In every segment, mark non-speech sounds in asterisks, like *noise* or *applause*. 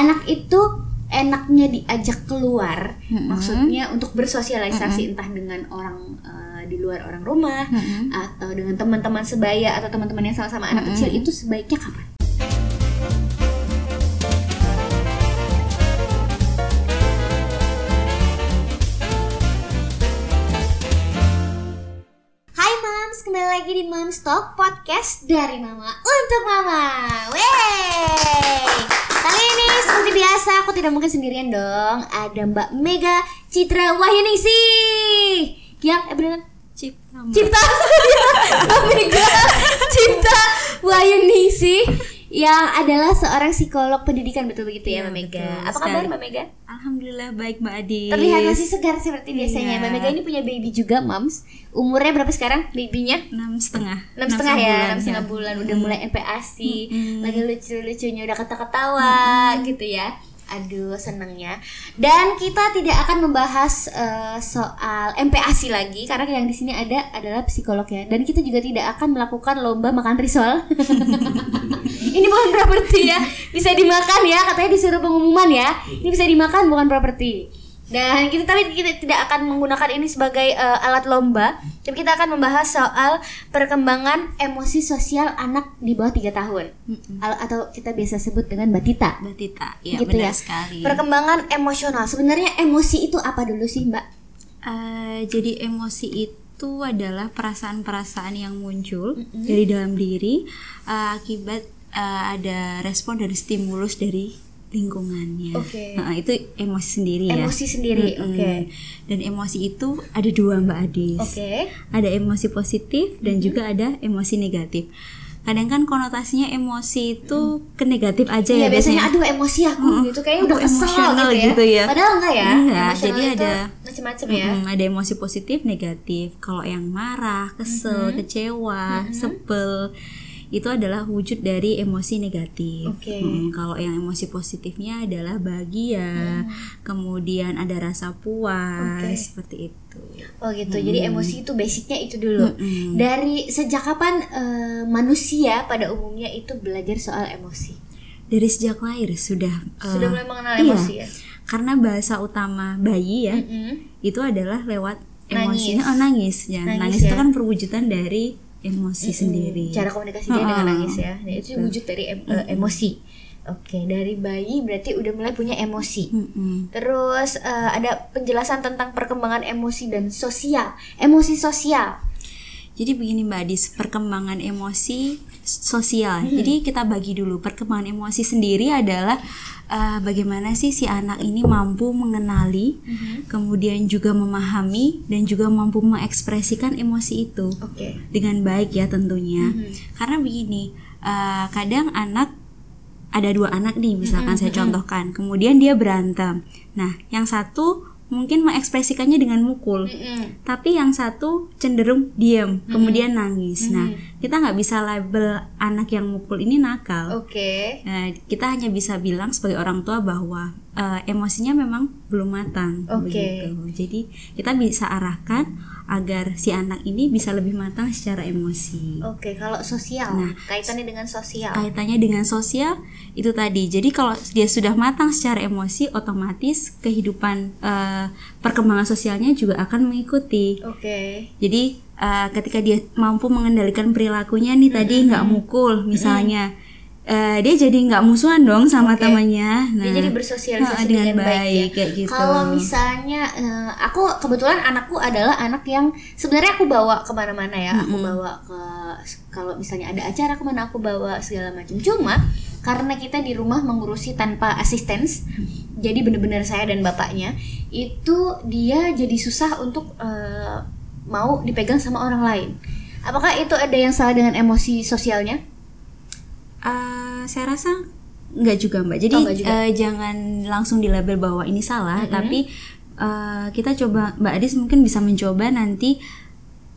anak itu enaknya diajak keluar maksudnya untuk bersosialisasi entah dengan orang eh, di luar orang rumah atau dengan teman-teman sebaya atau teman-teman yang sama-sama anak kecil itu sebaiknya kapan? Lagi di Mams Talk Podcast dari Mama untuk Mama. Wey. Kali ini seperti biasa aku tidak mungkin sendirian dong. Ada Mbak Mega Citra Wahyuningsi. Yang eh beneran Cipta Cipta *laughs* Mbak Mega Cipta Wahyuningsi yang adalah seorang psikolog pendidikan betul begitu ya Iya, Mbak Mega. Apa kabar sekali. Mbak Mega? Alhamdulillah baik Mbak Adis Terlihat masih segar seperti biasanya. Iya. Mbak Mega ini punya baby juga, Mams. Umurnya berapa sekarang babynya? enam setengah enam setengah ya enam setengah ya. bulan udah mulai MPASI Mm-mm. lagi lucu-lucunya udah ketawa-ketawa gitu ya aduh senengnya. Dan kita tidak akan membahas eh, soal MPASI lagi karena yang di sini ada adalah psikolog ya. Dan kita juga tidak akan melakukan lomba makan risol. *laughs* Ini bukan properti ya. Bisa dimakan ya katanya disuruh pengumuman ya. Ini bisa dimakan bukan properti dan kita tapi kita tidak akan menggunakan ini sebagai eh, alat lomba. Tapi kita akan membahas soal perkembangan emosi sosial anak di bawah tiga tahun. Al- atau kita biasa sebut dengan batita. Mbak Tita ya gitu benar ya. sekali. Perkembangan emosional. Sebenarnya emosi itu apa dulu sih mbak? Eh, jadi emosi itu adalah perasaan-perasaan yang muncul dari dalam diri eh, akibat eh, ada respon dari stimulus dari lingkungannya Oke. Nah, itu emosi sendiri ya emosi sendiri Mm-mm. oke dan emosi itu ada dua Mbak Adis oke ada emosi positif dan juga ada emosi negatif. Kadang kan konotasinya emosi itu ke negatif aja Iya ya biasanya biasanya. aduh emosi aku gitu kayaknya udah kesel emosional gitu ya. gitu ya. Padahal enggak ya. Enggak, Emosional jadi ada macam-macam ya. Mm, ada emosi positif, negatif. Kalau yang marah, kesel, kecewa, sebel itu adalah wujud dari emosi negatif. Oke. Mm, kalau yang emosi positifnya adalah bahagia, kemudian ada rasa puas, Oke. seperti itu. Oh gitu. Jadi emosi itu basicnya itu dulu. Mm-mm. Dari sejak kapan eh, manusia pada umumnya itu belajar soal emosi? dari sejak lahir sudah eh, Sudah mulai mengenal iya. emosi ya. karena bahasa utama bayi ya Mm-mm. itu adalah lewat Nangis. emosi oh nangis ya Nangis nangis, itu ya. kan perwujudan dari emosi sendiri Cara komunikasi dia dengan Oh, nangis ya. Nah, itu wujud dari em- eh, emosi. Oke, dari bayi berarti udah mulai punya emosi. Mm-mm. Terus eh, ada penjelasan tentang perkembangan emosi dan sosial. Emosi sosial. jadi begini mbak Adis perkembangan emosi sosial. Jadi kita bagi dulu. Perkembangan emosi sendiri adalah eh, bagaimana sih si anak ini mampu mengenali kemudian juga memahami dan juga mampu mengekspresikan emosi itu. Oke. dengan baik ya tentunya. Karena begini, eh, kadang anak ada dua anak nih misalkan saya contohkan, kemudian dia berantem. Nah, yang satu mungkin mengekspresikannya dengan mukul, Mm-mm. tapi yang satu cenderung diam, kemudian nangis. Nah, kita nggak bisa label anak yang mukul ini nakal. Oke. Nah, kita hanya bisa bilang sebagai orang tua bahwa eh, emosinya memang belum matang Oke. begitu. Jadi kita bisa arahkan agar si anak ini bisa lebih matang secara emosi. Oke, kalau sosial, Nah, kaitannya dengan sosial. Kaitannya dengan sosial itu tadi. Jadi kalau dia sudah matang secara emosi, otomatis kehidupan eh, perkembangan sosialnya juga akan mengikuti. Oke. Jadi eh, ketika dia mampu mengendalikan perilakunya nih tadi nggak mukul misalnya, eh, dia jadi nggak musuhan dong sama Oke. temannya. Nah, Dia jadi bersosialisasi nah, dengan, dengan, baik, ya. kayak gitu. Kalau misalnya eh, aku kebetulan anakku adalah anak yang sebenarnya aku bawa ke mana-mana ya. Aku bawa ke kalau misalnya ada acara ke mana aku bawa segala macam. Cuma karena kita di rumah mengurusi tanpa asistens, jadi bener-bener saya dan bapaknya itu dia jadi susah untuk eh, mau dipegang sama orang lain. Apakah itu ada yang salah dengan emosi sosialnya? Eh, saya rasa nggak juga mbak. Jadi Oh, juga. eh, jangan langsung dilabel bahwa ini salah, tapi eh, kita coba mbak Adis mungkin bisa mencoba nanti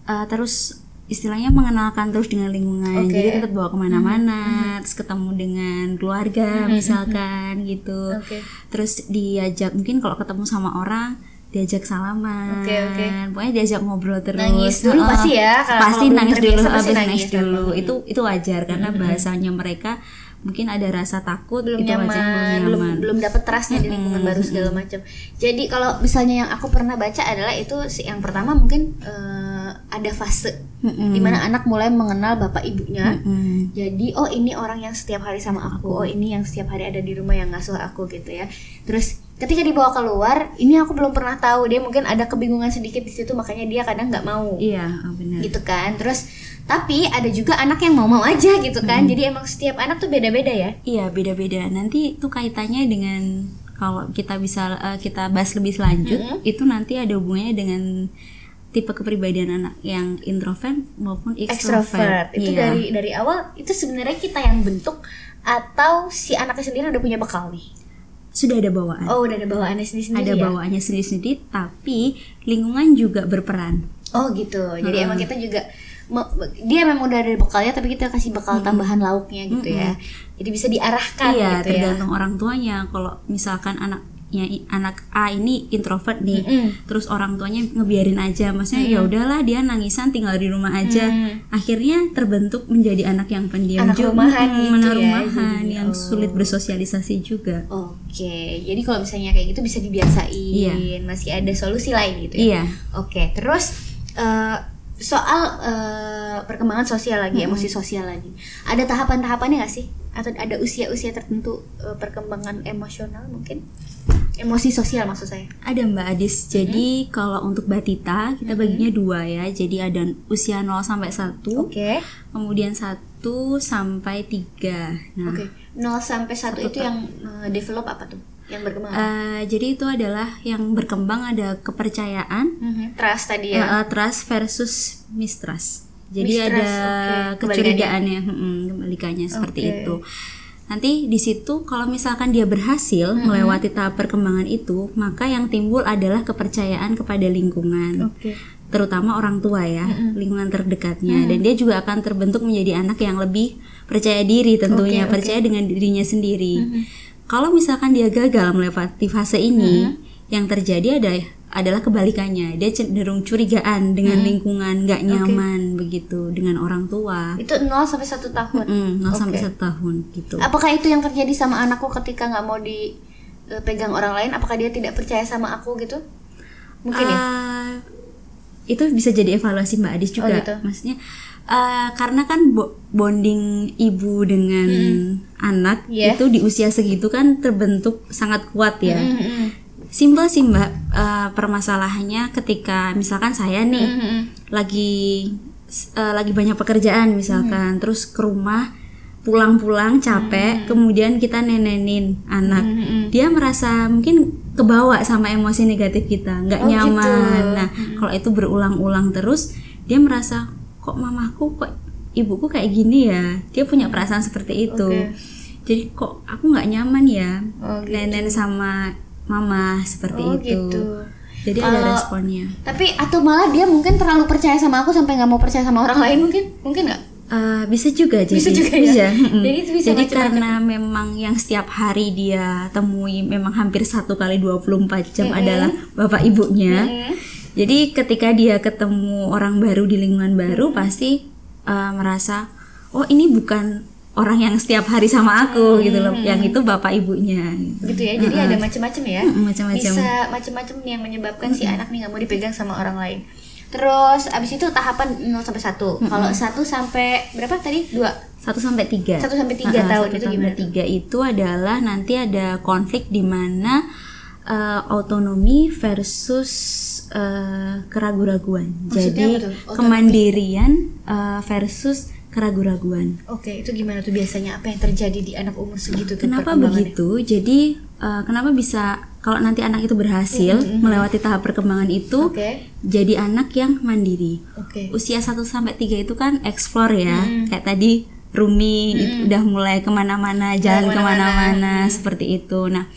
eh, terus istilahnya mengenalkan terus dengan lingkungan. Oke. Jadi tetap bawa ke mana-mana, terus ketemu dengan keluarga misalkan gitu. Oke. Terus diajak mungkin kalau ketemu sama orang diajak salaman, Oke, oke. pokoknya diajak ngobrol terus. Nangis dulu Heeh. pasti ya, kalau- pasti kalau belum nangis dulu, pasti habis nangis nangis dulu. dulu. Itu itu wajar karena bahasanya mereka mungkin ada rasa takut belum itu nyaman, wajar, belum belum nyaman. belum dapet trustnya di lingkungan baru segala macam. Jadi kalau misalnya yang aku pernah baca adalah itu yang pertama mungkin eh, ada fase Mm-mm. di mana anak mulai mengenal bapak ibunya. Mm-mm. Jadi oh ini orang yang setiap hari sama aku, oh ini yang setiap hari ada di rumah yang ngasuh aku gitu ya. Terus ketika dibawa keluar, ini aku belum pernah tahu dia mungkin ada kebingungan sedikit di situ makanya dia kadang nggak mau iya ah, benar gitu kan. Terus tapi ada juga anak yang mau-mau aja gitu kan. Jadi emang setiap anak tuh beda-beda ya. Iya beda-beda. Nanti itu kaitannya dengan kalau kita bisa eh, kita bahas lebih selanjut itu nanti ada hubungannya dengan tipe kepribadian anak yang introvert maupun Extrovert extrovert. itu Iya. dari dari awal itu sebenarnya kita yang bentuk atau si anaknya sendiri udah punya bekal nih. Sudah ada bawaan. Oh udah ada bawaannya sendiri-sendiri ada ya? bawaannya sendiri-sendiri, tapi lingkungan juga berperan. Oh gitu. Jadi emang kita juga dia memang udah ada bekalnya tapi kita kasih bekal tambahan lauknya gitu ya. Jadi bisa diarahkan iya, gitu ya. tergantung orang tuanya. Kalau misalkan anaknya anak A ini introvert nih, Mm-mm. terus orang tuanya ngebiarin aja, maksudnya ya udahlah dia nangisan tinggal di rumah aja. Mm. Akhirnya terbentuk menjadi anak yang pendiam Anak juga, rumahan Mm, gitu ya, rumahan jadi, yang oh. sulit bersosialisasi juga. Oke. Jadi kalau misalnya kayak gitu bisa dibiasain. Iya. Masih ada solusi lain gitu ya. Iya. Oke. Terus eh, soal eh, perkembangan sosial lagi, emosi sosial lagi. Ada tahapan-tahapannya nggak sih? Atau ada usia-usia tertentu eh, perkembangan emosional mungkin? Emosi sosial maksud saya. Ada Mbak Adis. Jadi kalau untuk batita kita baginya dua ya. Jadi ada usia 0 sampai 1, Oke. kemudian 1 sampai 3. Nah, Oke. 0 sampai 1 itu yang eh, develop apa tuh? Yang berkembang. Eh, jadi itu adalah yang berkembang ada kepercayaan, Mhm. Trust tadi ya. eh, trust versus mistrust. Jadi Mistrust, ada oke. kecurigaannya, mm, kembalikannya seperti Oke. itu. Nanti di situ kalau misalkan dia berhasil melewati tahap perkembangan itu, maka yang timbul adalah kepercayaan kepada lingkungan. Oke. terutama orang tua ya, lingkungan terdekatnya dan dia juga akan terbentuk menjadi anak yang lebih percaya diri tentunya, Oke, oke. percaya dengan dirinya sendiri. Kalau misalkan dia gagal melewati fase ini, yang terjadi ada adalah kebalikannya. Dia cenderung curigaan dengan lingkungan, nggak nyaman begitu dengan orang tua. Itu 0 sampai 1 tahun. Mm, 0 sampai Oke. satu tahun gitu. Apakah itu yang terjadi sama anakku ketika nggak mau dipegang orang lain? Apakah dia tidak percaya sama aku gitu? Mungkin ya. Ah, itu bisa jadi evaluasi Mbak Adis juga. Oh, gitu. Maksudnya ah, karena kan bo- bonding ibu dengan anak Iya. itu di usia segitu kan terbentuk sangat kuat ya. Mm-mm. Simpel sih Mbak. Ah, permasalahannya ketika misalkan saya nih Mm-mm. lagi eh, lagi banyak pekerjaan misalkan terus ke rumah pulang-pulang capek kemudian kita nenenin anak. Dia merasa mungkin kebawa sama emosi negatif kita nggak Oh, nyaman. Gitu. nah kalau itu berulang-ulang terus dia merasa kok mamaku kok ibuku kayak gini ya? Dia punya perasaan seperti itu. Oke. jadi kok aku nggak nyaman ya? Oh, gitu. nenen sama mama seperti Oh, itu gitu. jadi ada responnya Tapi atau malah dia mungkin terlalu percaya sama aku sampai nggak mau percaya sama orang lain mungkin? Mungkin nggak? Eh, bisa juga jadi Bisa juga ya? *laughs* mm. Jadi itu bisa Jadi karena memang yang setiap hari dia temui memang hampir satu kali 24 jam adalah bapak ibunya jadi ketika dia ketemu orang baru di lingkungan baru pasti eh, merasa oh ini bukan orang yang setiap hari sama aku gitu loh yang itu bapak ibunya gitu. Gitu ya. Jadi ada macam-macam ya. Mm, macam-macam. Bisa macam-macam yang menyebabkan si anak nih nggak mau dipegang sama orang lain. Terus abis itu tahapan 0 sampai 1. Kalau 1 sampai berapa tadi? 2. 1 sampai 3 1 sampai 3 tahun itu gimana? tiga itu adalah nanti ada konflik di mana autonomi versus eh, keraguan-raguan. Jadi kemandirian eh, versus keraguan-raguan. Oke, itu gimana tuh biasanya apa yang terjadi di anak umur segitu tuh Kenapa begitu? Jadi eh, kenapa bisa kalau nanti anak itu berhasil melewati tahap perkembangan itu Oke. jadi anak yang mandiri. Oke. Usia 1 sampai 3 itu kan explore ya. Kayak tadi Rumi itu udah mulai ke mana-mana, jalan ke mana-mana seperti itu. Nah,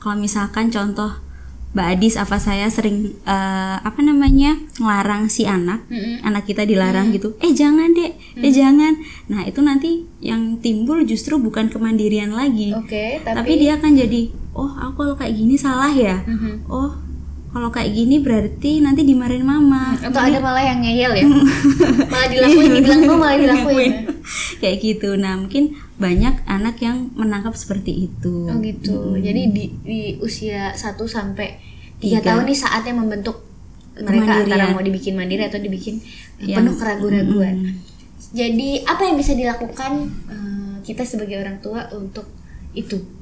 kalau misalkan contoh Mbak Adis apa saya sering eh, apa namanya ngelarang si anak, anak kita dilarang gitu, eh jangan dek, eh jangan. Nah itu nanti yang timbul justru bukan kemandirian lagi, Oke, tapi, tapi, dia akan jadi, oh aku kalau kayak gini salah ya, oh kalau kayak gini berarti nanti dimarahin mama. atau ada malah yang ngeyel ya. *laughs* malah dilakuin, dibilang no malah dilakuin. kayak gitu nah mungkin banyak anak yang menangkap seperti itu Oh gitu. Jadi di, di usia 1 sampai 3 Tiga. tahun nih saatnya membentuk mereka antara mau dibikin mandiri atau dibikin Yang- penuh keraguan-raguan. Jadi apa yang bisa dilakukan eh, kita sebagai orang tua untuk itu?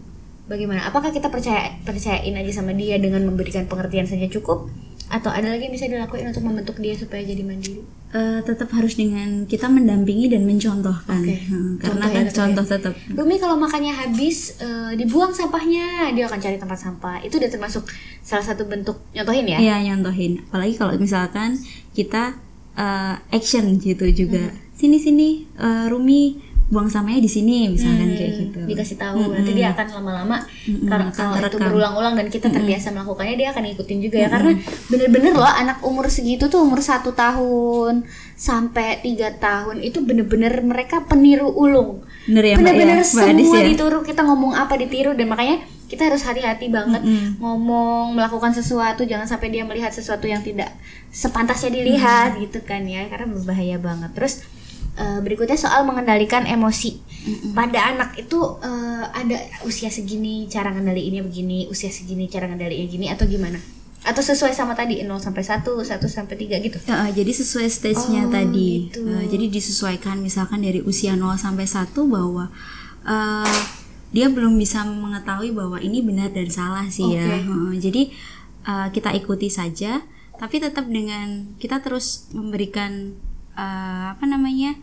Bagaimana? Apakah kita percaya percayain aja sama dia dengan memberikan pengertian saja cukup? Atau ada lagi yang bisa dilakuin untuk membentuk dia supaya jadi mandiri? Eh, tetap harus dengan kita mendampingi dan mencontohkan Oke. Hmm, karena Contoh ya, kan tetap contoh ya. tetap Rumi kalau makannya habis eh, dibuang sampahnya, dia akan cari tempat sampah. Itu udah termasuk salah satu bentuk nyontohin ya? Iya nyontohin. Apalagi kalau misalkan kita uh, action gitu juga. Sini sini uh, Rumi buang sampahnya di sini misalkan kayak gitu. Hmm, dikasih tahu nanti dia akan lama-lama kalau akan kalau itu berulang-ulang dan kita terbiasa melakukannya dia akan ngikutin juga ya. Karena bener-bener loh anak umur segitu tuh umur satu tahun sampai tiga tahun itu bener-bener mereka peniru ulung. Bener ya, bener-bener ya? Mbak Adis semua ya? ditiru kita ngomong apa ditiru dan makanya kita harus hati-hati banget ngomong melakukan sesuatu jangan sampai dia melihat sesuatu yang tidak sepantasnya dilihat gitu kan ya karena berbahaya banget. Terus eh, berikutnya soal mengendalikan emosi pada anak itu eh, ada usia segini cara ngendaliinnya begini usia segini cara ngendaliinnya gini atau gimana atau sesuai sama tadi 0 sampai 1 1 sampai 3 gitu Ya, uh, jadi sesuai stage-nya Oh, tadi. gitu. Uh, jadi disesuaikan misalkan dari usia 0 sampai 1 bahwa uh, dia belum bisa mengetahui bahwa ini benar dan salah sih ya. Oke. Uh, jadi uh, kita ikuti saja tapi tetap dengan kita terus memberikan uh, apa namanya?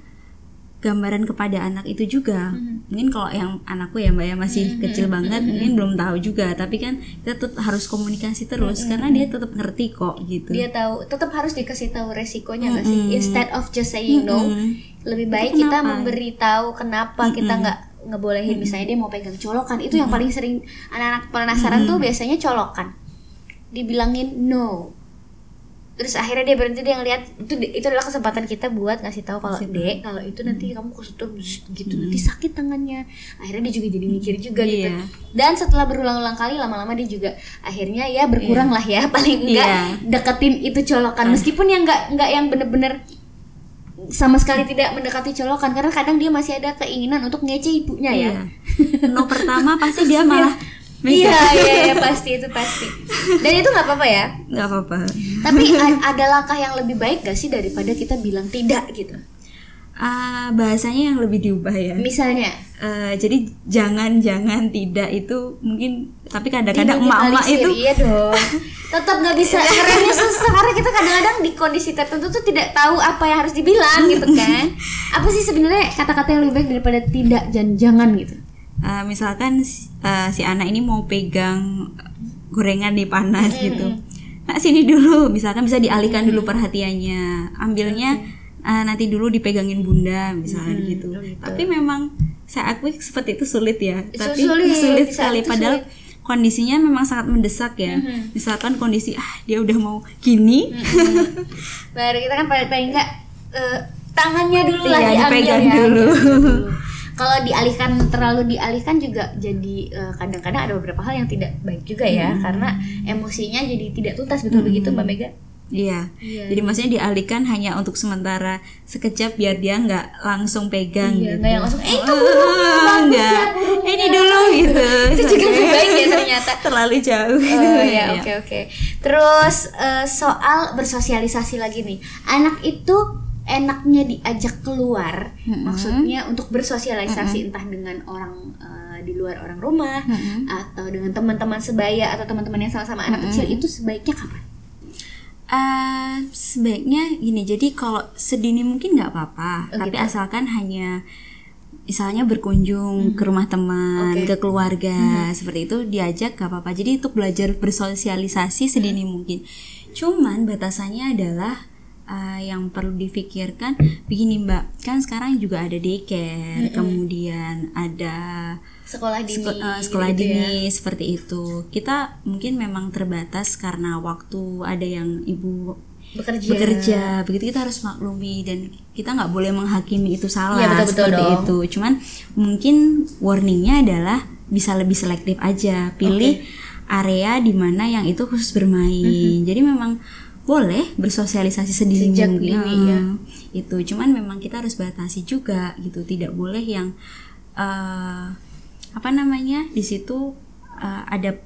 gambaran kepada anak itu juga. Hmm. Mungkin kalau yang anakku ya Mbak ya masih kecil banget mungkin belum tahu juga, tapi kan kita tetap harus komunikasi terus karena dia tetap ngerti kok gitu. dia tahu tetap harus dikasih tahu resikonya nggak sih? Instead of just saying no Mm-mm. lebih baik kita memberitahu kenapa kita nggak ngebolehin misalnya dia mau pegang colokan. Itu yang paling sering anak-anak penasaran tuh biasanya colokan. Dibilangin no terus akhirnya dia berhenti dia ngeliat itu itu adalah kesempatan kita buat ngasih tahu kalau dek kalau itu nanti kamu kesentuh bzz, gitu nanti sakit tangannya. Akhirnya dia juga jadi mikir juga gitu. Iya. dan setelah berulang-ulang kali lama-lama dia juga akhirnya ya berkurang lah ya *laughs* paling enggak Iya. deketin itu colokan. Meskipun yang enggak enggak yang bener-bener sama sekali tidak mendekati colokan karena kadang dia masih ada keinginan untuk ngece ibunya ya. Iya. No pertama pasti dia malah iya iya iya pasti itu pasti. Dan itu nggak apa-apa ya? Nggak apa-apa. tapi ada langkah yang lebih baik gak sih daripada kita bilang tidak gitu? Ah, bahasanya yang lebih diubah ya. misalnya? Eh, jadi jangan jangan tidak itu mungkin tapi kadang-kadang emak-emak itu iya dong. Tetap nggak bisa *laughs* kerennya susah karena kita kadang-kadang di kondisi tertentu tuh tidak tahu apa yang harus dibilang gitu kan? *laughs* Apa sih sebenarnya kata-kata yang lebih baik daripada tidak dan jangan gitu eh, misalkan si- eh, si anak ini mau pegang gorengan di panas gitu. Nah, sini dulu misalkan bisa dialihkan dulu perhatiannya. Ambilnya eh, nanti dulu dipegangin bunda misalkan gitu. Tapi memang saya akui seperti itu sulit ya. Itu Tapi sulit, sulit sekali padahal kondisinya memang sangat mendesak ya. Misalkan kondisi ah dia udah mau gini, *laughs* baru kita kan paling paling enggak eh, tangannya dulu lah Iya, diambil ya dulu. diambil dulu. *laughs* kalau dialihkan terlalu dialihkan juga jadi eh, kadang-kadang ada beberapa hal yang tidak baik juga ya karena emosinya jadi tidak tuntas betul begitu mbak Mega Iya. Iya, Jadi maksudnya dialihkan hanya untuk sementara sekejap biar dia nggak langsung pegang Iya, gitu. nggak yang langsung, "Eh, itu Ah, burungnya, bagus nggak. ya burungnya." Ini dulu *laughs* gitu. itu juga nggak baik ya ternyata *laughs* Terlalu jauh. Oh ya Iya. oke oke. Terus eh, soal bersosialisasi lagi nih. Anak itu enaknya diajak keluar, maksudnya untuk bersosialisasi entah dengan orang eh, di luar orang rumah atau dengan teman-teman sebaya atau teman-teman yang sama-sama anak kecil itu sebaiknya kapan? Eh, sebaiknya gini. Jadi kalau sedini mungkin nggak apa-apa, Oh, tapi gitu. asalkan hanya misalnya berkunjung ke rumah teman, Oke. ke keluarga, seperti itu diajak gak apa-apa. Jadi untuk belajar bersosialisasi sedini mungkin. Cuman batasannya adalah uh, yang perlu difikirkan begini Mbak, kan sekarang juga ada daycare, kemudian ada Sekolah dini. Seko- eh, sekolah gitu ya. dini seperti itu. Kita mungkin memang terbatas karena waktu ada yang ibu Bekerja. bekerja begitu kita harus maklumi dan kita nggak boleh menghakimi itu salah Iya, betul-betul seperti dong. itu cuman mungkin warningnya adalah bisa lebih selektif aja pilih area di mana yang itu khusus bermain Mm-hmm. jadi memang boleh bersosialisasi Sejak mungkin. ya. itu cuman memang kita harus batasi juga gitu tidak boleh yang eh, apa namanya di situ eh, ada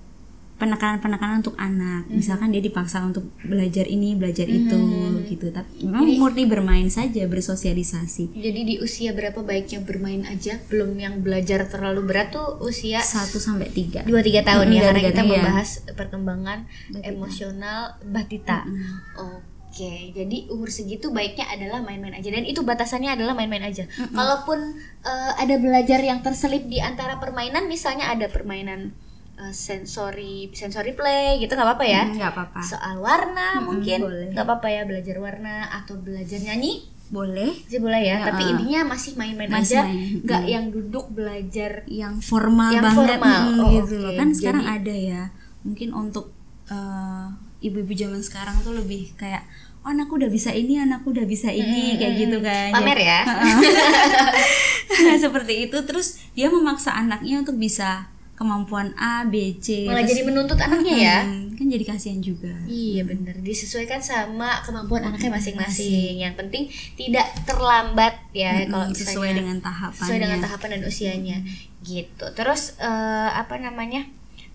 penekanan-penekanan untuk anak. Misalkan dia dipaksa untuk belajar ini belajar itu gitu. Tapi memang murni bermain saja bersosialisasi. Jadi di usia berapa baiknya bermain aja, belum yang belajar terlalu berat tuh usia satu sampai tiga. Dua tiga tahun Mm, ya karena kita iya. membahas perkembangan emosional batita. Oke, jadi umur segitu baiknya adalah main-main aja. Dan itu batasannya adalah main-main aja. Kalaupun eh, ada belajar yang terselip di antara permainan, misalnya ada permainan eh, sensori sensori play gitu nggak apa-apa ya. nggak apa-apa Soal warna mungkin boleh. nggak apa-apa ya belajar warna atau belajar nyanyi boleh sih boleh ya. Ya, Tapi ah. intinya masih main-main aja, nggak yang duduk belajar yang formal Yang banget formal. mm, Oh, gitu loh oke. kan sekarang Jadi- ada ya mungkin untuk eh, ibu-ibu zaman sekarang tuh lebih kayak oh anakku udah bisa ini anakku udah bisa ini kayak gitu kan pamer ya. *laughs* seperti itu terus dia memaksa anaknya untuk bisa kemampuan A B C Malah terus- jadi menuntut anaknya ya. Hmm, kan jadi kasihan juga Iya bener disesuaikan sama kemampuan anaknya masing-masing. Yang penting tidak terlambat ya Mm, kalau sesuai misalnya dengan tahapannya sesuai dengan tahapan dan usianya gitu. Terus eh, apa namanya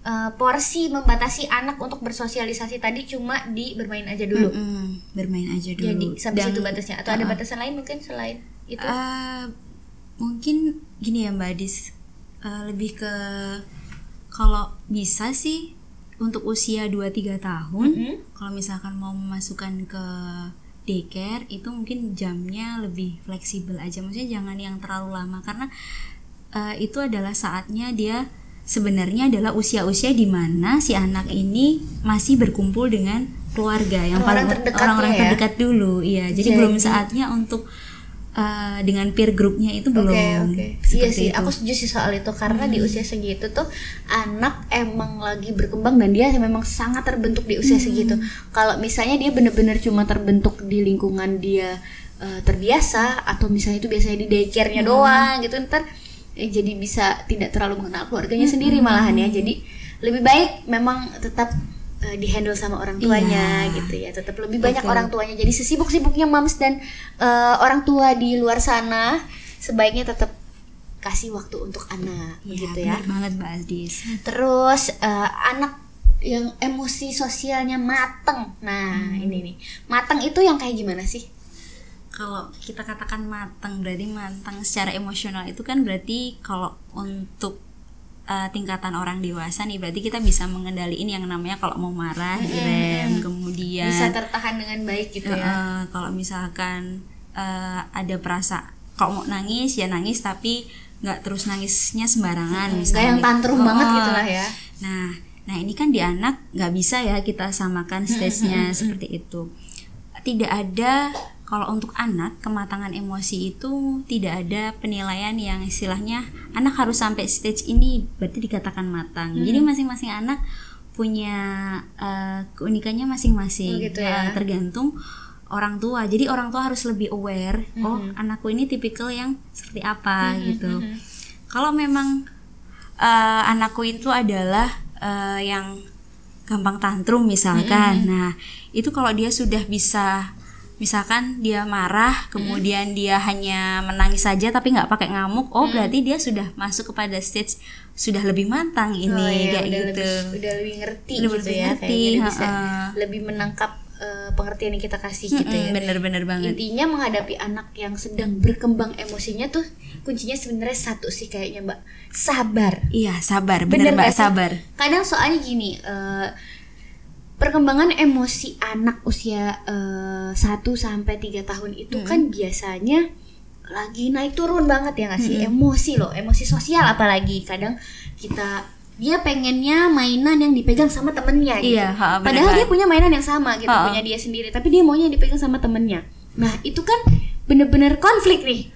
eh, porsi membatasi anak untuk bersosialisasi tadi cuma di bermain aja dulu. Mm-mm, bermain aja dulu Jadi sampai Dan- situ batasnya atau ada Uh-uh. batasan lain mungkin selain itu? Eh, mungkin gini ya Mbak Adis Eh, lebih ke kalau bisa sih untuk usia 2-3 tahun Mm-mm. kalau misalkan mau memasukkan ke daycare itu mungkin jamnya lebih fleksibel aja maksudnya jangan yang terlalu lama karena eh, itu adalah saatnya dia sebenarnya adalah usia-usia di mana si anak ini masih berkumpul dengan keluarga yang Orang-orang paling terdekatnya orang-orang ya? terdekat dulu iya jadi, Jadi- belum saatnya untuk eh, dengan peer groupnya itu belum Oke oke. Iya sih, itu. aku setuju sih soal itu karena di usia segitu tuh anak emang lagi berkembang dan dia memang sangat terbentuk di usia segitu. Kalau misalnya dia bener-bener cuma terbentuk di lingkungan dia eh, terbiasa atau misalnya itu biasanya di daycare-nya doang gitu ntar eh, jadi bisa tidak terlalu mengenal keluarganya sendiri malahan ya. Jadi lebih baik memang tetap eh, dihandle sama orang tuanya Iya. gitu ya. Tetap lebih banyak orang tuanya. Jadi sesibuk-sibuknya moms dan eh, orang tua di luar sana sebaiknya tetap kasih waktu untuk anak Iya, gitu ya. banget Mbak Adis Terus eh, anak yang emosi sosialnya mateng. Nah, Hmm. ini nih. Mateng itu yang kayak gimana sih? kalau kita katakan matang berarti matang secara emosional itu kan berarti kalau untuk uh, tingkatan orang dewasa nih berarti kita bisa mengendaliin yang namanya kalau mau marah direm kemudian Bisa tertahan dengan baik gitu ya. uh, kalau misalkan uh, ada perasa kalau mau nangis ya nangis tapi nggak terus nangisnya sembarangan Nggak yang tantrum banget gitu lah ya. Nah, nah ini kan di anak nggak bisa ya kita samakan stage-nya seperti itu. Tidak ada kalau untuk anak kematangan emosi itu tidak ada penilaian yang istilahnya anak harus sampai stage ini berarti dikatakan matang. Jadi masing-masing anak punya eh, keunikannya masing-masing. Oh, gitu ya. Eh, tergantung orang tua. Jadi orang tua harus lebih aware. Oh, anakku ini tipikal yang seperti apa gitu. Kalau memang eh, anakku itu adalah eh, yang gampang tantrum misalkan. Nah, itu kalau dia sudah bisa misalkan dia marah, kemudian dia hanya menangis saja tapi nggak pakai ngamuk, oh berarti dia sudah masuk kepada stage sudah lebih matang ini Oh, iya, kayak udah gitu. lebih udah lebih ngerti Udah gitu lebih ya ngerti, kayaknya bisa lebih menangkap eh, pengertian yang kita kasih gitu ya. Bener-bener banget. Intinya menghadapi anak yang sedang berkembang emosinya tuh kuncinya sebenarnya satu sih kayaknya Mbak, sabar. Iya, sabar, bener, Bener Mbak, sabar. Kadang soalnya gini, eh, perkembangan emosi anak usia 1 sampai 3 tahun itu kan biasanya lagi naik turun banget ya nggak sih? Emosi loh emosi sosial apalagi. Kadang kita dia pengennya mainan yang dipegang sama temennya gitu. Iya, ha, bener padahal dia punya mainan yang sama gitu Ha. punya dia sendiri tapi dia maunya yang dipegang sama temennya. Nah itu kan bener-bener konflik nih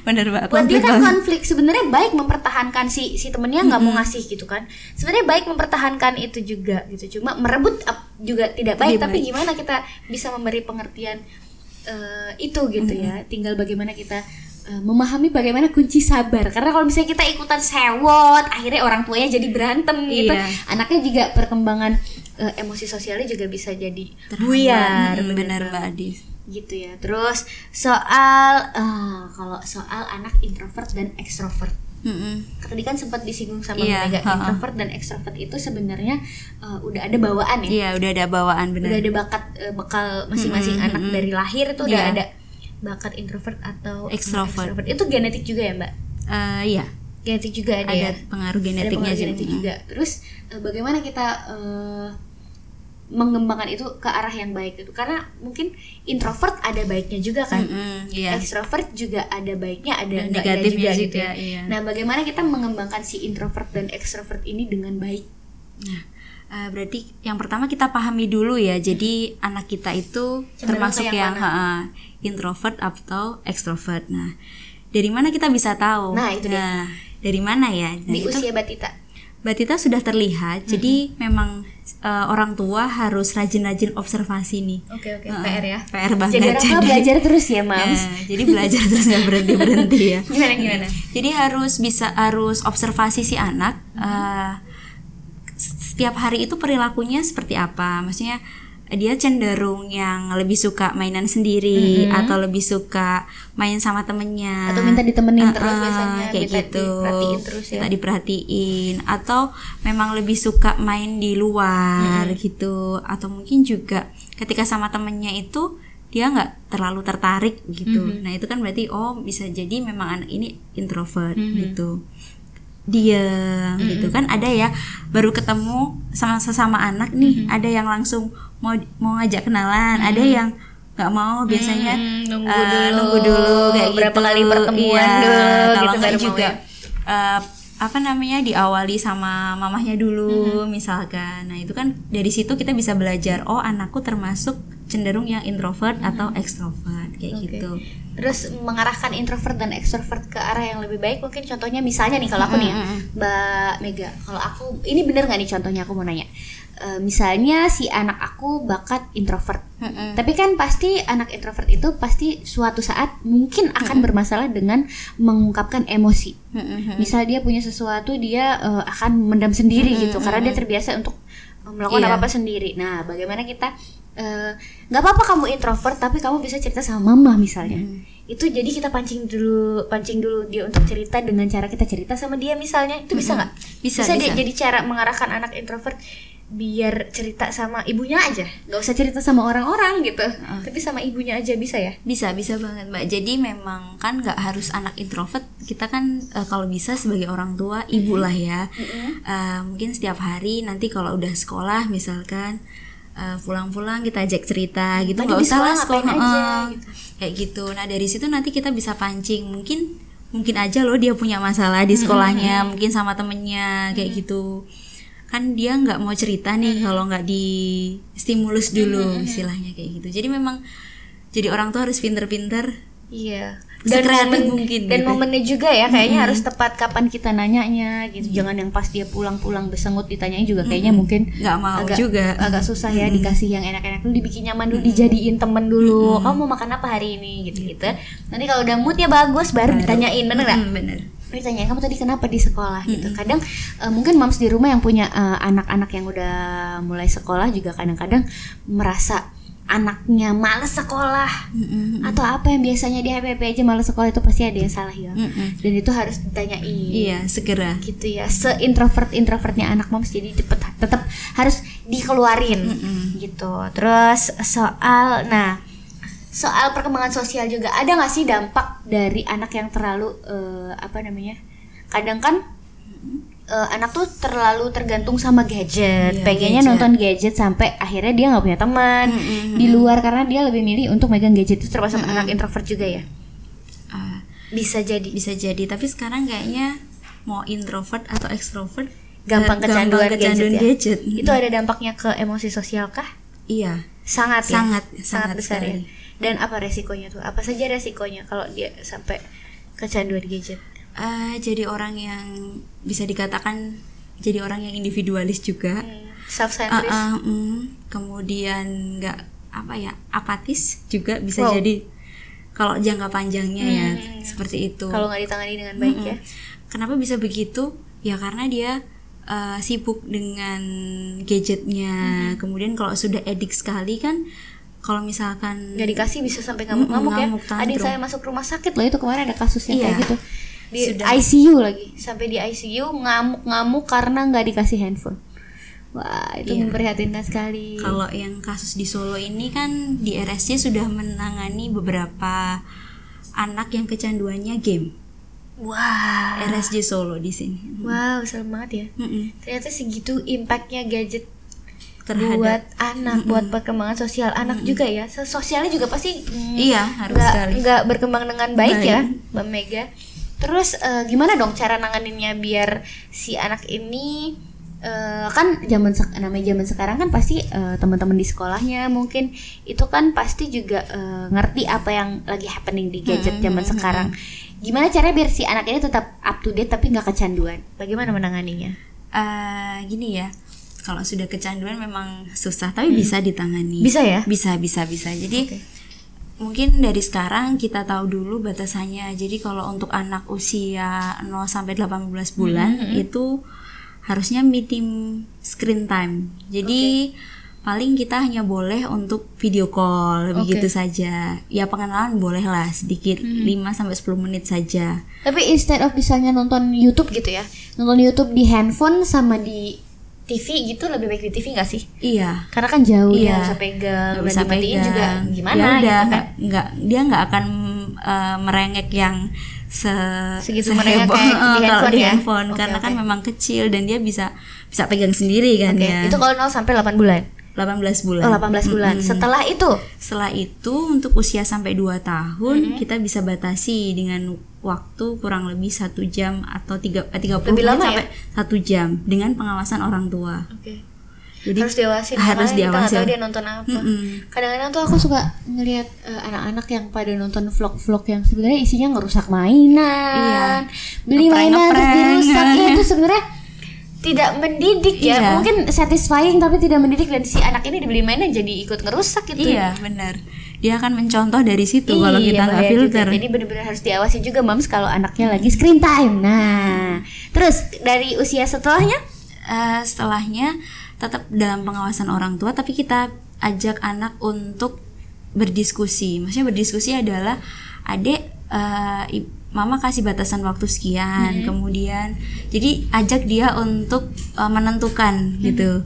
Bener Mbak. buat dia kan banget. konflik sebenarnya baik mempertahankan si si temennya nggak mau ngasih gitu kan sebenarnya baik mempertahankan itu juga gitu cuma merebut juga tidak baik Tidak tapi baik. gimana kita bisa memberi pengertian eh, itu gitu ya tinggal bagaimana kita eh, memahami bagaimana kunci sabar karena kalau misalnya kita ikutan sewot akhirnya orang tuanya jadi berantem gitu Iya. anaknya juga perkembangan eh, emosi sosialnya juga bisa jadi buyar Mm, bener benar banget. Mbak Adis gitu ya. Terus soal eh, kalau soal anak introvert dan ekstrovert Mm-mm. tadi kan sempat disinggung sama Iya, Mega introvert dan ekstrovert itu sebenarnya eh, udah ada bawaan ya? Iya udah ada bawaan benar. udah ada bakat eh, bekal masing-masing Mm-mm, anak dari lahir itu udah Iya. ada bakat introvert atau Extrovert. itu genetik juga ya mbak? Eh, iya. Genetik juga ada, ada ya? pengaruh ada genetiknya pengaruh genetik juga. Terus eh, bagaimana kita eh, mengembangkan itu ke arah yang baik itu karena mungkin introvert ada baiknya juga kan Mm-mm, Iya. ekstrovert juga ada baiknya ada negatifnya gitu juga, ya. iya. nah bagaimana kita mengembangkan si introvert dan ekstrovert ini dengan baik Nah, eh, berarti yang pertama kita pahami dulu ya. Jadi anak kita itu Cenderung termasuk yang yang, ha, introvert atau extrovert. Nah, dari mana kita bisa tahu? Nah, itu dia. Nah, dari mana ya? Nah, di itu usia batita Batita sudah terlihat. Jadi memang eh, orang tua harus rajin-rajin observasi nih. oke oke Heeh, PR ya PR banget. jadi tua belajar terus ya *laughs* mams Nah, jadi belajar terus nggak berhenti berhenti ya. *laughs* gimana gimana Jadi harus bisa harus observasi si anak eh, setiap hari itu perilakunya seperti apa. Maksudnya dia cenderung yang lebih suka mainan sendiri atau lebih suka main sama temennya. Atau minta ditemenin Ah, terus biasanya kayak minta gitu. diperhatiin terus ya. Minta diperhatiin. Atau memang lebih suka main di luar gitu. Atau mungkin juga ketika sama temennya itu dia nggak terlalu tertarik gitu. Nah itu kan berarti oh bisa jadi memang anak ini introvert gitu. Diam gitu kan. Ada ya baru ketemu sama sesama anak nih ada yang langsung mau mau ngajak kenalan ada yang nggak mau biasanya Hmm, nunggu eh, dulu. nunggu dulu kayak Berapa gitu kali pertemuan Iya, dulu, kalau gitu nggak juga ya. eh, apa namanya diawali sama mamahnya dulu Hmm. misalkan nah itu kan dari situ kita bisa belajar oh anakku termasuk cenderung yang introvert atau extrovert kayak Hmm. Oke. gitu terus mengarahkan introvert dan extrovert ke arah yang lebih baik mungkin contohnya misalnya nih kalau aku nih ya Mbak Mega kalau aku ini bener nggak nih contohnya aku mau nanya Eh, misalnya si anak aku bakat introvert. Mm-mm. tapi kan pasti anak introvert itu pasti suatu saat mungkin akan bermasalah dengan mengungkapkan emosi. Mm-mm. misal dia punya sesuatu dia eh, akan mendam sendiri gitu karena dia terbiasa untuk eh, melakukan Iya. apa apa sendiri. Nah bagaimana kita nggak apa-apa kamu introvert tapi kamu bisa cerita sama mama misalnya. Itu jadi kita pancing dulu pancing dulu dia untuk cerita dengan cara kita cerita sama dia misalnya. Itu bisa nggak? Bisa, dia- bisa. jadi cara mengarahkan anak introvert biar cerita sama ibunya aja. Nggak usah cerita sama orang-orang gitu. Tapi sama ibunya aja bisa ya? Bisa bisa banget mbak. Jadi memang kan nggak harus anak introvert. Kita kan eh, kalau bisa sebagai orang tua ibu lah ya. Eh, mungkin setiap hari nanti kalau udah sekolah misalkan eh, pulang-pulang kita ajak cerita gitu. Nggak usah lah sekolah ngapain aja, gitu. kayak gitu. Nah dari situ nanti kita bisa pancing. Mungkin mungkin aja loh dia punya masalah di sekolahnya mungkin sama temennya kayak gitu kan dia nggak mau cerita nih kalau nggak di stimulus dulu istilahnya kayak gitu. Jadi memang jadi orang tua harus pinter-pinter. Iya. Sekreatif momen- mungkin dan gitu. momennya juga ya kayaknya harus tepat kapan kita nanyanya gitu. Jangan yang pas dia pulang-pulang besengut ditanyain juga kayaknya mungkin nggak mau agak, juga. agak susah ya dikasih yang enak-enak. Dulu dibikin nyaman dulu dijadiin temen dulu. Kamu mau makan apa hari ini? Gitu-gitu. Nanti kalau udah moodnya bagus baru, ditanyain bener nggak? Hmm, bener ditanya kamu tadi kenapa di sekolah? Gitu. Kadang eh, mungkin moms di rumah yang punya eh, anak-anak yang udah mulai sekolah juga kadang-kadang merasa anaknya males sekolah Mm-mm. atau apa yang biasanya dia happy aja males sekolah itu pasti ada yang salah ya. Mm-mm. dan itu harus ditanyain. Iya segera. Gitu ya. Se introvert introvertnya anak moms jadi cepet tetap harus dikeluarin. Gitu. Terus soal nah soal perkembangan sosial juga ada nggak sih dampak dari anak yang terlalu eh, apa namanya kadang kan eh, anak tuh terlalu tergantung sama gadget Iya, pengennya gadget. nonton gadget sampai akhirnya dia nggak punya teman di luar karena dia lebih milih untuk megang gadget itu termasuk anak introvert juga ya Ah, bisa jadi bisa jadi tapi sekarang kayaknya mau introvert atau extrovert gampang ga- kecanduan, kecanduan gadget, ya? gadget. itu ada dampaknya ke emosi sosial kah iya sangat ya? Sangat, sangat sangat besar ya sekali. Dan apa resikonya tuh? Apa saja resikonya kalau dia sampai kecanduan gadget? Ah, jadi orang yang bisa dikatakan jadi orang yang individualis juga. Self Ah, centered ah, mm. kemudian nggak apa ya apatis juga bisa Wow. jadi kalau jangka panjangnya ya seperti itu. Kalau nggak ditangani dengan baik ya? Kenapa bisa begitu? Ya karena dia eh, sibuk dengan gadgetnya. Kemudian kalau sudah edik sekali kan kalau misalkan nggak dikasih bisa sampai ngamuk-ngamuk ya ngamuk, tantrum. adik saya masuk rumah sakit loh itu kemarin ada kasusnya Iya. kayak gitu di Sudah. ICU lagi sampai di ICU ngamuk-ngamuk karena nggak dikasih handphone wah itu Iya. memprihatinkan sekali Kalau yang kasus di Solo ini kan di RSC sudah menangani beberapa anak yang kecanduannya game. wah RSC Solo di sini. wow serem banget ya Mm-mm. ternyata segitu impactnya gadget Terhadap buat anak buat perkembangan sosial. Anak juga ya So- sosialnya juga pasti mm, Iya, harus sekali. nggak berkembang dengan baik, Baik. ya mbak Mega. Terus eh, gimana dong cara nanganinnya biar si anak ini eh, kan zaman namanya zaman sekarang kan pasti eh, teman-teman di sekolahnya mungkin itu kan pasti juga eh, ngerti apa yang lagi happening di gadget zaman sekarang. gimana caranya biar si anak ini tetap up to date tapi nggak kecanduan? Bagaimana menanganinya? Eh, gini ya. Kalau sudah kecanduan memang susah tapi bisa ditangani. Bisa ya? Bisa, bisa, bisa. Jadi mungkin dari sekarang kita tahu dulu batasannya. Jadi kalau untuk anak usia 0 sampai 18 bulan itu harusnya minim screen time. Jadi paling kita hanya boleh untuk video call begitu saja. Ya pengenalan boleh lah sedikit 5 sampai 10 menit saja. Tapi instead of misalnya nonton YouTube gitu ya, nonton YouTube di handphone sama di TV gitu lebih baik di TV nggak sih? Iya. Karena kan jauh Iya. dia bisa pegang, dan bisa pegang juga gimana ya udah gitu kan? nggak nggak dia nggak akan eh, merengek yang se Segitu merengek kayak *laughs* di kalau handphone di ya? handphone Oke, karena kan oke. memang kecil dan dia bisa bisa pegang sendiri kan Oke, ya itu kalau 0 sampai 8 bulan. 18 bulan Oh, 18 bulan. Setelah itu setelah itu untuk usia sampai 2 tahun kita bisa batasi dengan waktu kurang lebih satu jam atau tiga eh, 30 Lebih menit lama ya? sampai satu jam dengan pengawasan orang tua Oke. jadi harus diawasi harus Kita diawasi. tahu dia nonton apa. Mm-mm. Kadang-kadang tuh aku suka ngelihat eh, anak-anak yang pada nonton vlog-vlog yang sebenarnya isinya ngerusak mainan, beli mainan terus dirusak. Ya, itu sebenarnya tidak mendidik ya. Iya. Mungkin satisfying tapi tidak mendidik dan si anak ini dibeli mainan jadi ikut ngerusak gitu. iya benar dia akan mencontoh dari situ kalau Iya, kita nggak bahaya juga. filter Jadi benar-benar harus diawasi juga mams kalau anaknya lagi screen time. Nah, terus dari usia setelahnya Eh, setelahnya tetap dalam pengawasan orang tua tapi kita ajak anak untuk berdiskusi maksudnya berdiskusi adalah adek eh, i- mama kasih batasan waktu sekian kemudian jadi ajak dia untuk eh, menentukan gitu.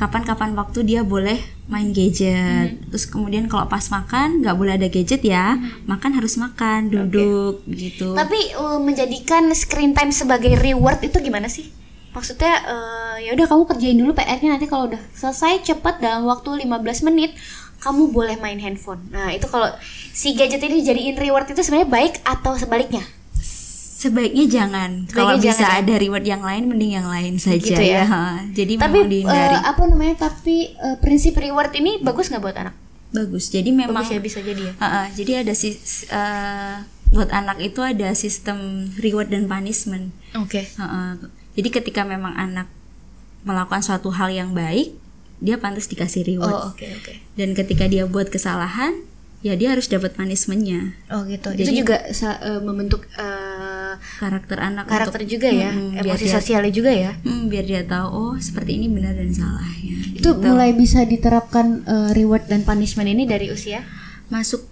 Kapan-kapan waktu dia boleh main gadget. Terus kemudian kalau pas makan nggak boleh ada gadget ya makan harus makan duduk gitu. Tapi uh, menjadikan screen time sebagai reward itu gimana sih? Maksudnya uh, ya udah kamu kerjain dulu PR-nya nanti kalau udah selesai cepat dalam waktu 15 menit kamu boleh main handphone. Nah, itu kalau si gadget ini jadiin reward itu sebenarnya baik atau sebaliknya? Sebaiknya jangan. Kalau bisa jangan ya? ada reward yang lain, mending yang lain saja Gitu ya? *laughs* Ha, Jadi Tapi memang dihindari. uh, apa namanya? Tapi uh, prinsip reward ini bagus nggak buat anak? Bagus. Jadi memang. Bagus ya bisa jadi ya. Ha, ha, jadi ada si eh, buat anak itu ada sistem reward dan punishment. Oke. Ha, ha. Jadi ketika memang anak melakukan suatu hal yang baik, dia pantas dikasih reward. Oh, oke oke. Dan ketika dia buat kesalahan, ya dia harus dapat punishmentnya. Oh, gitu. Jadi- itu juga sa- uh, membentuk uh, Karakter anak karakter untuk- juga ya, Mm, biar emosi dia- sosialnya juga ya. Hmm, biar dia tahu oh seperti ini benar dan salahnya. Itu mulai bisa diterapkan uh, reward dan punishment ini dari usia masuk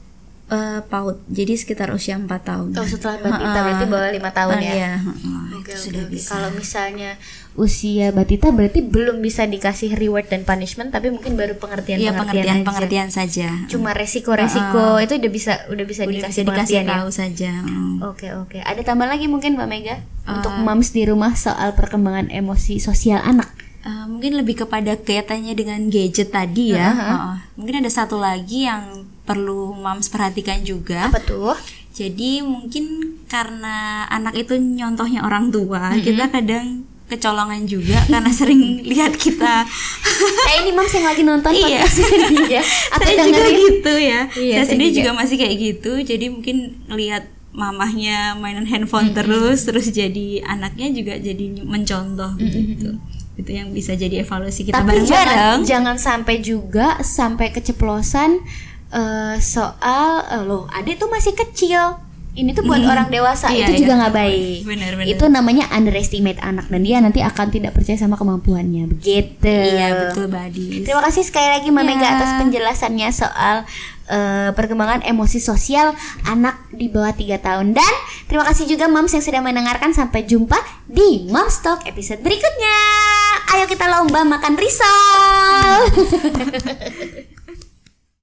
eh, PAUD jadi sekitar usia 4 tahun Oh setelah batita Ha-ha. berarti bawah lima tahun ya. Iya, ha-ha, Oke, sudah oke. bisa Kalau misalnya usia batita berarti belum bisa dikasih reward dan punishment tapi mungkin baru pengertian Iya pengertian, pengertian pengertian saja Cuma resiko-resiko itu udah bisa udah bisa udah dikasih bisa dikasih ya. tahu saja Hmm. Oke oke. Ada tambahan lagi mungkin Mbak Mega untuk moms di rumah soal perkembangan emosi sosial anak. Eh, mungkin lebih kepada kaitannya dengan gadget tadi ya Ha-ha. mungkin ada satu lagi yang perlu moms perhatikan juga Apa tuh? jadi mungkin karena anak itu nyontohnya orang tua kita kadang kecolongan juga *laughs* karena sering lihat kita. Eh ini moms yang lagi nonton Iya. *laughs* ya. Atau saya juga gitu ya. Iya, saya saya sendiri juga. juga. masih kayak gitu. Jadi mungkin lihat mamahnya mainan handphone terus terus jadi anaknya juga jadi mencontoh gitu. Itu yang bisa jadi evaluasi kita Tapi jangan, bareng-bareng jangan sampai juga sampai keceplosan eh, soal eh, loh adik tuh masih kecil ini tuh buat orang dewasa Iya, itu iya. juga nggak baik. Benar, benar. Itu namanya underestimate anak dan dia nanti akan tidak percaya sama kemampuannya. Begitu. Iya betul Badis. Terima kasih sekali lagi Mbak Mega Ya. atas penjelasannya soal eh, perkembangan emosi sosial anak di bawah 3 tahun dan terima kasih juga Moms yang sudah mendengarkan sampai jumpa di Moms Talk episode berikutnya. Ayo kita lomba makan risol. *laughs*